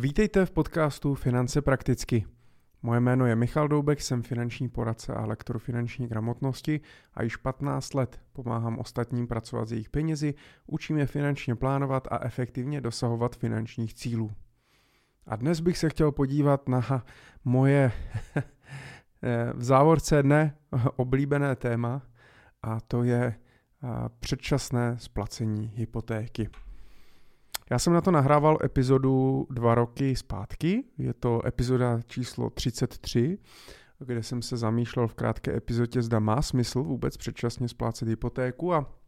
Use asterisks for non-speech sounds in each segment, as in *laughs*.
Vítejte v podcastu Finance prakticky. Moje jméno je Michal Doubek, jsem finanční poradce a lektor finanční gramotnosti a již 15 let pomáhám ostatním pracovat s jejich penězi, učím je finančně plánovat a efektivně dosahovat finančních cílů. A dnes bych se chtěl podívat na moje *laughs* v závorce ne *laughs* oblíbené téma a to je předčasné splacení hypotéky. Já jsem na to nahrával epizodu dva roky zpátky, je to epizoda číslo 33, kde jsem se zamýšlel v krátké epizodě, zda má smysl vůbec předčasně splácet hypotéku a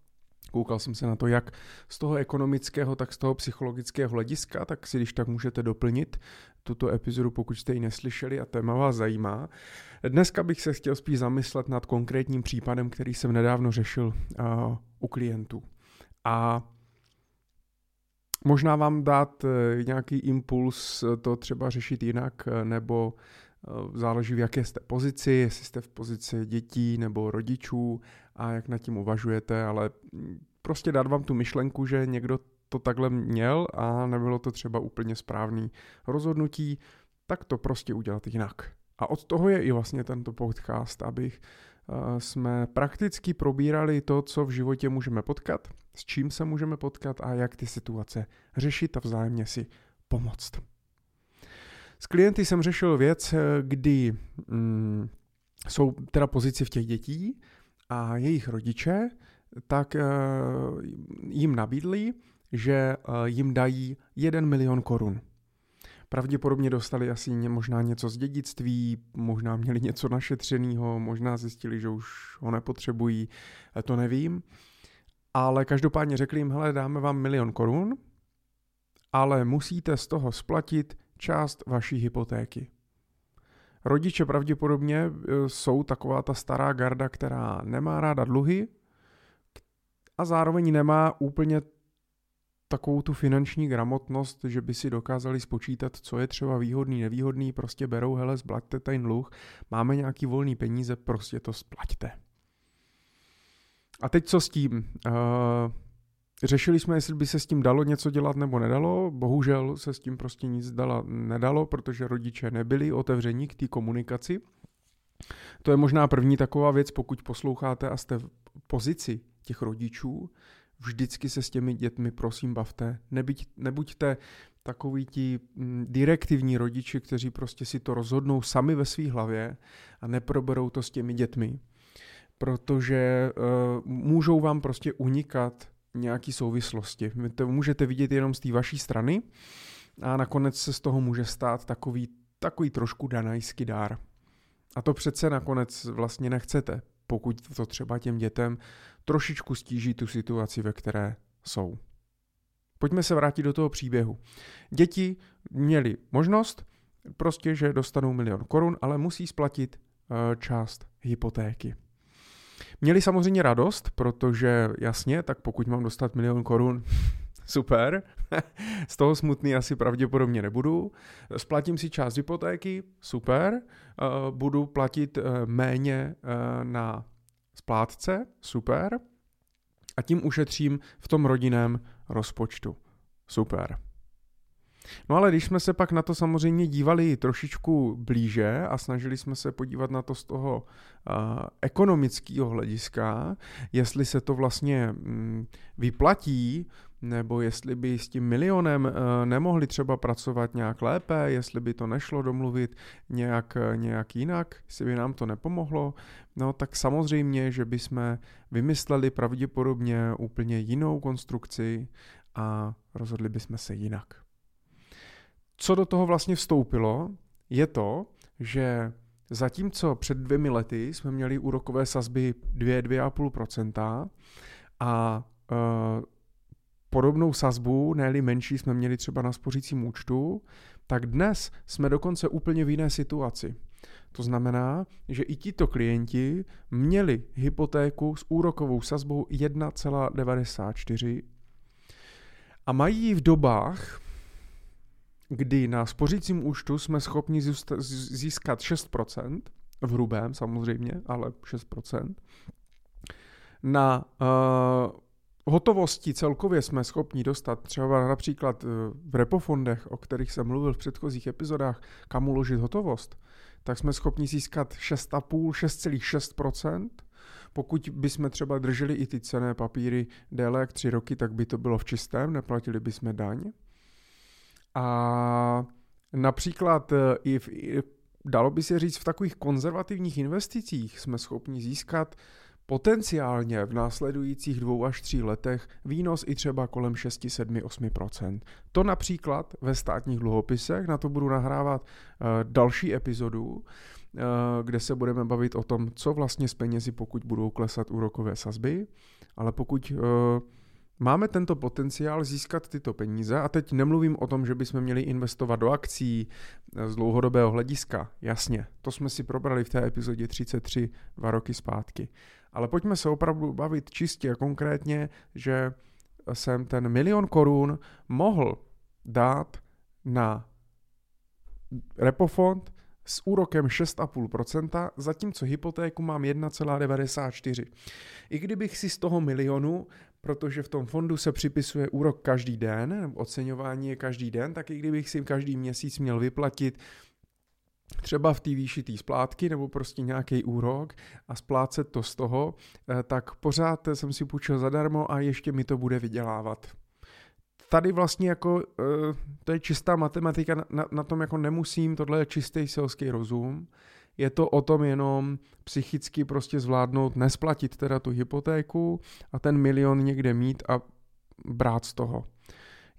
Koukal jsem se na to, jak z toho ekonomického, tak z toho psychologického hlediska, tak si když tak můžete doplnit tuto epizodu, pokud jste ji neslyšeli a téma vás zajímá. Dneska bych se chtěl spíš zamyslet nad konkrétním případem, který jsem nedávno řešil uh, u klientů. A možná vám dát uh, nějaký impuls to třeba řešit jinak, nebo uh, záleží v jaké jste pozici, jestli jste v pozici dětí nebo rodičů a jak nad tím uvažujete, ale prostě dát vám tu myšlenku, že někdo to takhle měl a nebylo to třeba úplně správný rozhodnutí, tak to prostě udělat jinak. A od toho je i vlastně tento podcast, abych jsme prakticky probírali to, co v životě můžeme potkat, s čím se můžeme potkat a jak ty situace řešit a vzájemně si pomoct. S klienty jsem řešil věc, kdy mm, jsou teda pozici v těch dětí a jejich rodiče tak uh, jim nabídli, že jim dají 1 milion korun. Pravděpodobně dostali asi možná něco z dědictví, možná měli něco našetřeného, možná zjistili, že už ho nepotřebují, eh, to nevím. Ale každopádně řekli jim, hele, dáme vám milion korun, ale musíte z toho splatit část vaší hypotéky. Rodiče pravděpodobně jsou taková ta stará garda, která nemá ráda dluhy a zároveň nemá úplně takovou tu finanční gramotnost, že by si dokázali spočítat, co je třeba výhodný, nevýhodný, prostě berou, hele, splaťte ten dluh, máme nějaký volný peníze, prostě to splaťte. A teď co s tím? Uh, řešili jsme, jestli by se s tím dalo něco dělat nebo nedalo. Bohužel se s tím prostě nic dala, nedalo, protože rodiče nebyli otevření k té komunikaci. To je možná první taková věc, pokud posloucháte a jste v pozici těch rodičů, vždycky se s těmi dětmi prosím bavte. Nebyť, nebuďte takový ti mm, direktivní rodiči, kteří prostě si to rozhodnou sami ve své hlavě a neproberou to s těmi dětmi. Protože uh, můžou vám prostě unikat nějaký souvislosti. Vy to můžete vidět jenom z té vaší strany a nakonec se z toho může stát takový, takový trošku danajský dár. A to přece nakonec vlastně nechcete, pokud to třeba těm dětem trošičku stíží tu situaci, ve které jsou. Pojďme se vrátit do toho příběhu. Děti měli možnost, prostě, že dostanou milion korun, ale musí splatit eh, část hypotéky. Měli samozřejmě radost, protože jasně, tak pokud mám dostat milion korun, super, *laughs* z toho smutný asi pravděpodobně nebudu. Splatím si část hypotéky, super, eh, budu platit eh, méně na splátce, super, a tím ušetřím v tom rodinném rozpočtu. Super. No ale když jsme se pak na to samozřejmě dívali trošičku blíže a snažili jsme se podívat na to z toho uh, ekonomického hlediska, jestli se to vlastně um, vyplatí nebo jestli by s tím milionem eh, nemohli třeba pracovat nějak lépe, jestli by to nešlo domluvit nějak, nějak jinak, jestli by nám to nepomohlo, no tak samozřejmě, že bychom vymysleli pravděpodobně úplně jinou konstrukci a rozhodli bychom se jinak. Co do toho vlastně vstoupilo, je to, že zatímco před dvěmi lety jsme měli úrokové sazby 2-2,5% a uh, podobnou sazbu, ne menší, jsme měli třeba na spořícím účtu, tak dnes jsme dokonce úplně v jiné situaci. To znamená, že i tito klienti měli hypotéku s úrokovou sazbou 1,94 a mají ji v dobách, kdy na spořícím účtu jsme schopni získat 6%, v hrubém samozřejmě, ale 6%, na uh, hotovosti celkově jsme schopni dostat třeba například eh, v repofondech, o kterých jsem mluvil v předchozích epizodách, kam uložit hotovost, tak jsme schopni získat 6,5, 6,6%. Pokud bychom třeba drželi i ty cené papíry déle jak 3 roky, tak by to bylo v čistém, neplatili bychom daň. A například eh, i v, dalo by se říct, v takových konzervativních investicích jsme schopni získat potenciálně v následujících dvou až tří letech výnos i třeba kolem 6, 7, 8% To například ve státních dluhopisech, na to budu nahrávat uh, další epizodu, uh, kde se budeme bavit o tom, co vlastně s penězi, pokud budou klesat úrokové sazby, ale pokud uh, Máme tento potenciál získat tyto peníze a teď nemluvím o tom, že bychom měli investovat do akcí z dlouhodobého hlediska. Jasně, to jsme si probrali v té epizodě 33 dva roky zpátky. Ale pojďme se opravdu bavit čistě a konkrétně, že jsem ten milion korun mohl dát na repofond s úrokem 6,5%, zatímco hypotéku mám 1,94. I kdybych si z toho milionu, protože v tom fondu se připisuje úrok každý den, oceňování je každý den, tak i kdybych si každý měsíc měl vyplatit třeba v té výši té splátky nebo prostě nějaký úrok a splácet to z toho, eh, tak pořád jsem si půjčil zadarmo a ještě mi to bude vydělávat. Tady vlastně jako, eh, to je čistá matematika, na, na tom jako nemusím, tohle je čistý selský rozum, je to o tom jenom psychicky prostě zvládnout, nesplatit teda tu hypotéku a ten milion někde mít a brát z toho.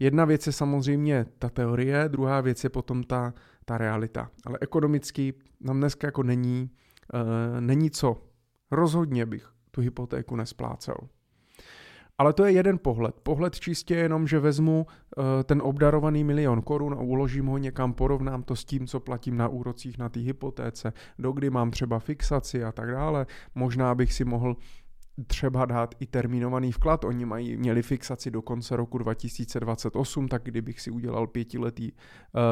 Jedna věc je samozřejmě ta teorie, druhá věc je potom ta, ta realita. Ale ekonomicky nám dneska jako není, uh, není co. Rozhodně bych tu hypotéku nesplácel. Ale to je jeden pohled. Pohled čistě jenom, že vezmu uh, ten obdarovaný milion korun a uložím ho někam, porovnám to s tím, co platím na úrocích na té hypotéce, dokdy mám třeba fixaci a tak dále. Možná bych si mohl třeba dát i termínovaný vklad. Oni mají, měli fixaci do konce roku 2028, tak kdybych si udělal pětiletý, uh,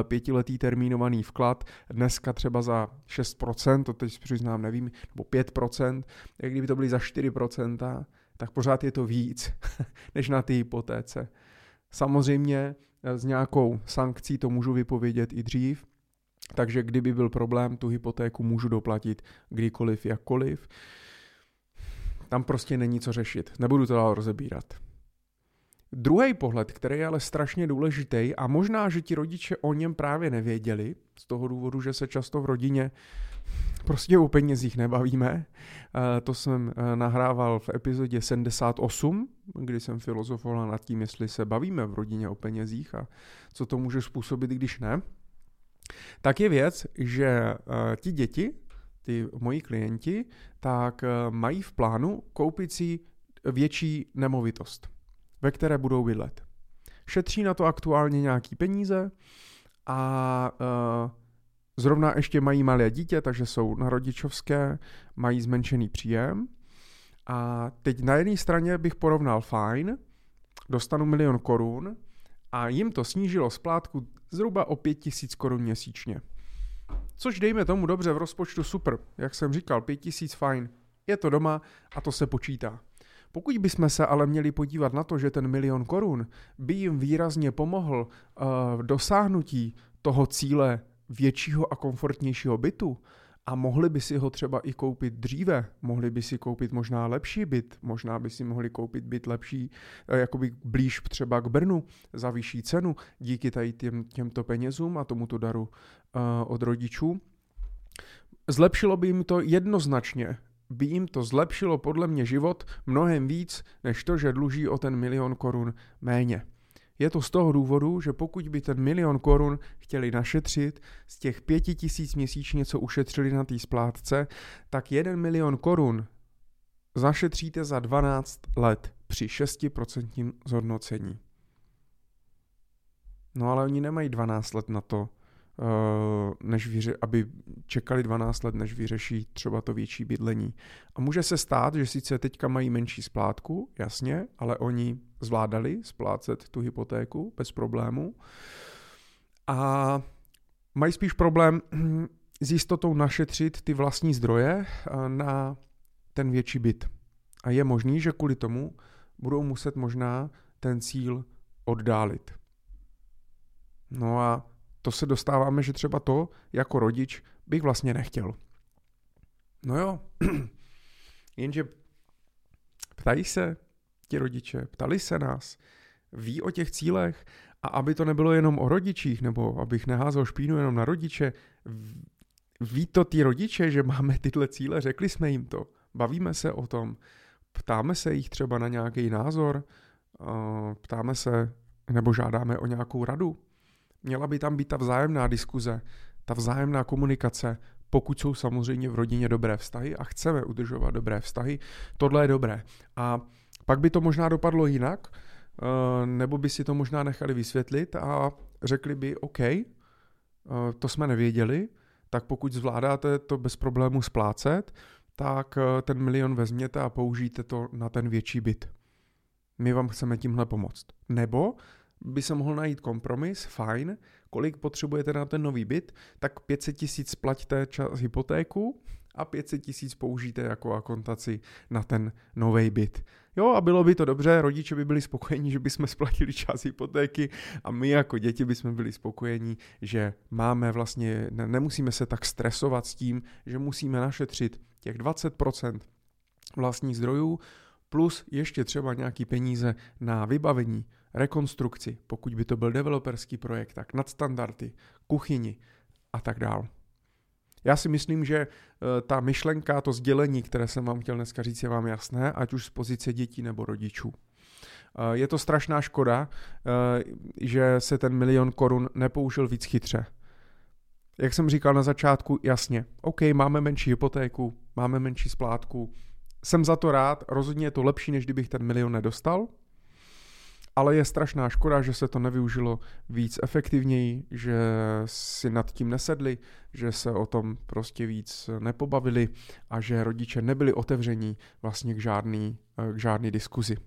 pětiletý termínovaný vklad, dneska třeba za 6%, to teď přiznám, nevím, nebo 5%, jak kdyby to byly za 4%, tak pořád je to víc *laughs* než na té hypotéce. Samozřejmě eh, s nějakou sankcí to můžu vypovědět i dřív, takže kdyby byl problém, tu hypotéku můžu doplatit kdykoliv, jakkoliv. Tam prostě není co řešit. Nebudu to dál rozebírat. Druhý pohled, který je ale strašně důležitý a možná, že ti rodiče o něm právě nevěděli, z toho důvodu, že se často v rodině prostě o penězích nebavíme. Eh, to jsem eh, nahrával v epizodě 78, kdy jsem filozofoval nad tím, jestli se bavíme v rodině o penězích a co to může způsobit, když ne. Tak je věc, že eh, ti děti, ty moji klienti, tak mají v plánu koupit si větší nemovitost, ve které budou bydlet. Šetří na to aktuálně nějaký peníze a Zrovna ještě mají malé dítě, takže jsou na rodičovské, mají zmenšený příjem. A teď na jedné straně bych porovnal fajn, dostanu milion korun a jim to snížilo splátku zhruba o 5000 korun měsíčně. Což dejme tomu dobře v rozpočtu super, jak jsem říkal, 5000 fajn. Je to doma a to se počítá. Pokud bychom se ale měli podívat na to, že ten milion korun by jim výrazně pomohl uh, v dosáhnutí toho cíle většího a komfortnějšího bytu a mohli by si ho třeba i koupit dříve, mohli by si koupit možná lepší byt, možná by si mohli koupit byt lepší, eh, jakoby blíž třeba k Brnu za vyšší cenu díky tady těm, těmto penězům a tomuto daru uh, od rodičů. Zlepšilo by jim to jednoznačně, by jim to zlepšilo podle mě život mnohem víc, než to, že dluží o ten milion korun méně. Je to z toho důvodu, že pokud by ten milion korun chtěli našetřit z těch pěti tisíc měsíčně, co ušetřili na té splátce, tak jeden milion korun zašetříte za 12 let při 6% zhodnocení. No ale oni nemají 12 let na to, než vyře- aby čekali 12 let, než vyřeší třeba to větší bydlení. A může se stát, že sice teďka mají menší splátku, jasně, ale oni zvládali splácet tu hypotéku bez problému. A mají spíš problém *clears throat* s jistotou našetřit ty vlastní zdroje eh, na ten větší byt. A je možný, že kvůli tomu budou muset možná ten cíl oddálit. No a to se dostáváme, že třeba to jako rodič bych vlastně nechtěl. No jo, *clears throat* jenže ptají se ti rodiče, ptali se nás, ví o těch cílech a aby to nebylo jenom o rodičích, nebo abych neházel špínu jenom na rodiče, ví to ty rodiče, že máme tyhle cíle, řekli jsme jim to, bavíme se o tom, ptáme se jich třeba na nějaký názor, ptáme se nebo žádáme o nějakou radu. Měla by tam být ta vzájemná diskuze, ta vzájemná komunikace, pokud jsou samozřejmě v rodině dobré vztahy a chceme udržovat dobré vztahy, tohle je dobré. A pak by to možná dopadlo jinak, eh, nebo by si to možná nechali vysvětlit a řekli by, OK, eh, to jsme nevěděli, tak pokud zvládáte to bez problému splácet, tak eh, ten milion vezměte a použijte to na ten větší byt. My vám chceme tímhle pomoct. Nebo by se mohl najít kompromis, fajn, kolik potřebujete na ten nový byt, tak 500 tisíc plaťte čas hypotéku a 500 tisíc použijte jako akontaci na ten nový byt. Jo, a bylo by to dobře, rodiče by byli spokojení, že bychom splatili čas hypotéky a my jako děti bychom byli spokojení, že máme vlastně, ne, nemusíme se tak stresovat s tím, že musíme našetřit těch 20% vlastních zdrojů, plus ještě třeba nějaký peníze na vybavení, rekonstrukci, pokud by to byl developerský projekt, tak nadstandardy, kuchyni a tak dále. Já si myslím, že eh, ta myšlenka, to sdělení, které jsem vám chtěl dneska říct, je vám jasné, ať už z pozice dětí nebo rodičů. Eh, je to strašná škoda, eh, že se ten milion korun nepoužil víc chytře. Jak jsem říkal na začátku, jasně, OK, máme menší hypotéku, máme menší splátku, jsem za to rád, rozhodně je to lepší, než kdybych ten milion nedostal, ale je strašná škoda, že se to nevyužilo víc efektivněji, že si nad tím nesedli, že se o tom prostě víc nepobavili a že rodiče nebyli otevření vlastně k žádný, k žádný diskuzi.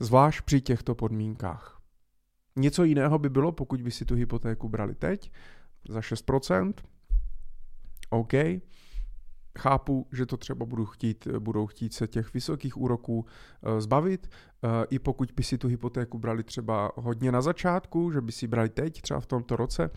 Zvlášť při těchto podmínkách. Něco jiného by bylo, pokud by si tu hypotéku brali teď za 6%. OK, Chápu, že to třeba budu chtít, budou chtít se těch vysokých úroků uh, zbavit, uh, i pokud by si tu hypotéku brali třeba hodně na začátku, že by si brali teď, třeba v tomto roce,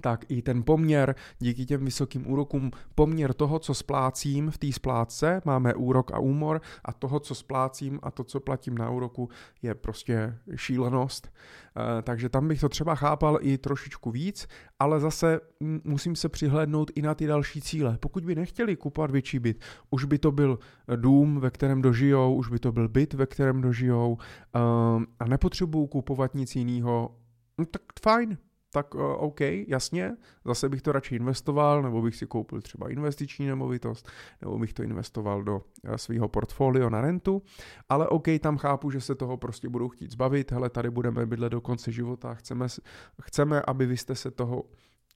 tak i ten poměr díky těm vysokým úrokům, poměr toho, co splácím v té splátce, máme úrok a úmor a toho, co splácím a to, co platím na úroku, je prostě šílenost. Eh, takže tam bych to třeba chápal i trošičku víc, ale zase musím se přihlédnout i na ty další cíle. Pokud by nechtěli kupovat větší byt, už by to byl dům, ve kterém dožijou, už by to byl byt, ve kterém dožijou eh, a nepotřebují kupovat nic jiného, no tak fajn, tak uh, OK, jasně, zase bych to radši investoval, nebo bych si koupil třeba investiční nemovitost, nebo bych to investoval do uh, svého portfolio na rentu, ale OK, tam chápu, že se toho prostě budou chtít zbavit, hele, tady budeme bydlet do konce života, chceme, chceme, aby vy jste se toho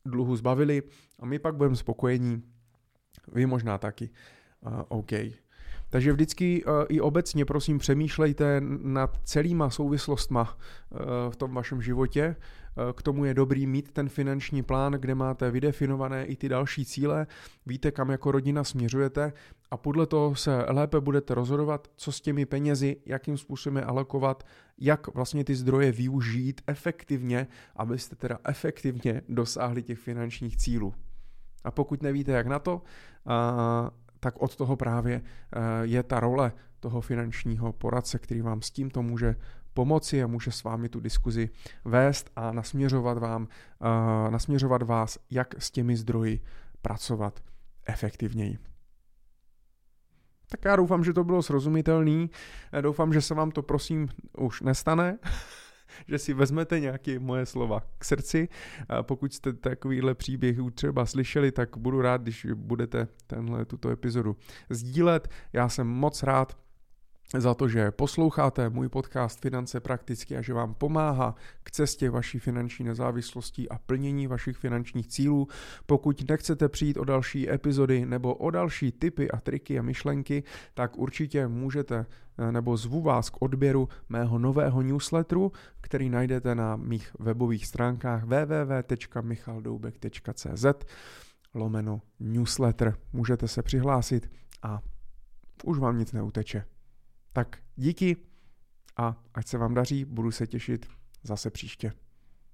dluhu zbavili. A my pak budeme spokojení, vy možná taky, uh, OK. Takže vždycky uh, i obecně prosím přemýšlejte nad celýma souvislostma uh, v tom vašem životě, Eh, k tomu je dobrý mít ten finanční plán, kde máte vydefinované i ty další cíle, víte, kam jako rodina směřujete a podle toho se lépe budete rozhodovat, co s těmi penězi, jakým způsobem alokovat, jak vlastně ty zdroje využít efektivně, abyste teda efektivně dosáhli těch finančních cílů. A pokud nevíte, jak na to, tak od toho právě eh, je ta role toho finančního poradce, který vám s tímto může pomoci a může s vámi tu diskuzi vést a nasměřovat, vám, uh, nasměřovat vás, jak s těmi zdroji pracovat efektivněji. Tak já doufám, že to bylo srozumitelný. Doufám, že se vám to prosím už nestane, *laughs* že si vezmete nějaké moje slova k srdci. Pokud jste takovýhle příběh třeba slyšeli, tak budu rád, když budete tenhle tuto epizodu sdílet. Já jsem moc rád, za to, že posloucháte můj podcast Finance prakticky a že vám pomáhá k cestě vaší finanční nezávislosti a plnění vašich finančních cílů. Pokud nechcete přijít o další epizody nebo o další tipy a triky a myšlenky, tak určitě můžete eh, nebo zvu vás k odběru mého nového newsletteru, který najdete na mých webových stránkách www.michaldoubek.cz lomeno newsletter. Můžete se přihlásit a už vám nic neuteče. Tak díky a ať se vám daří, budu se těšit zase příště.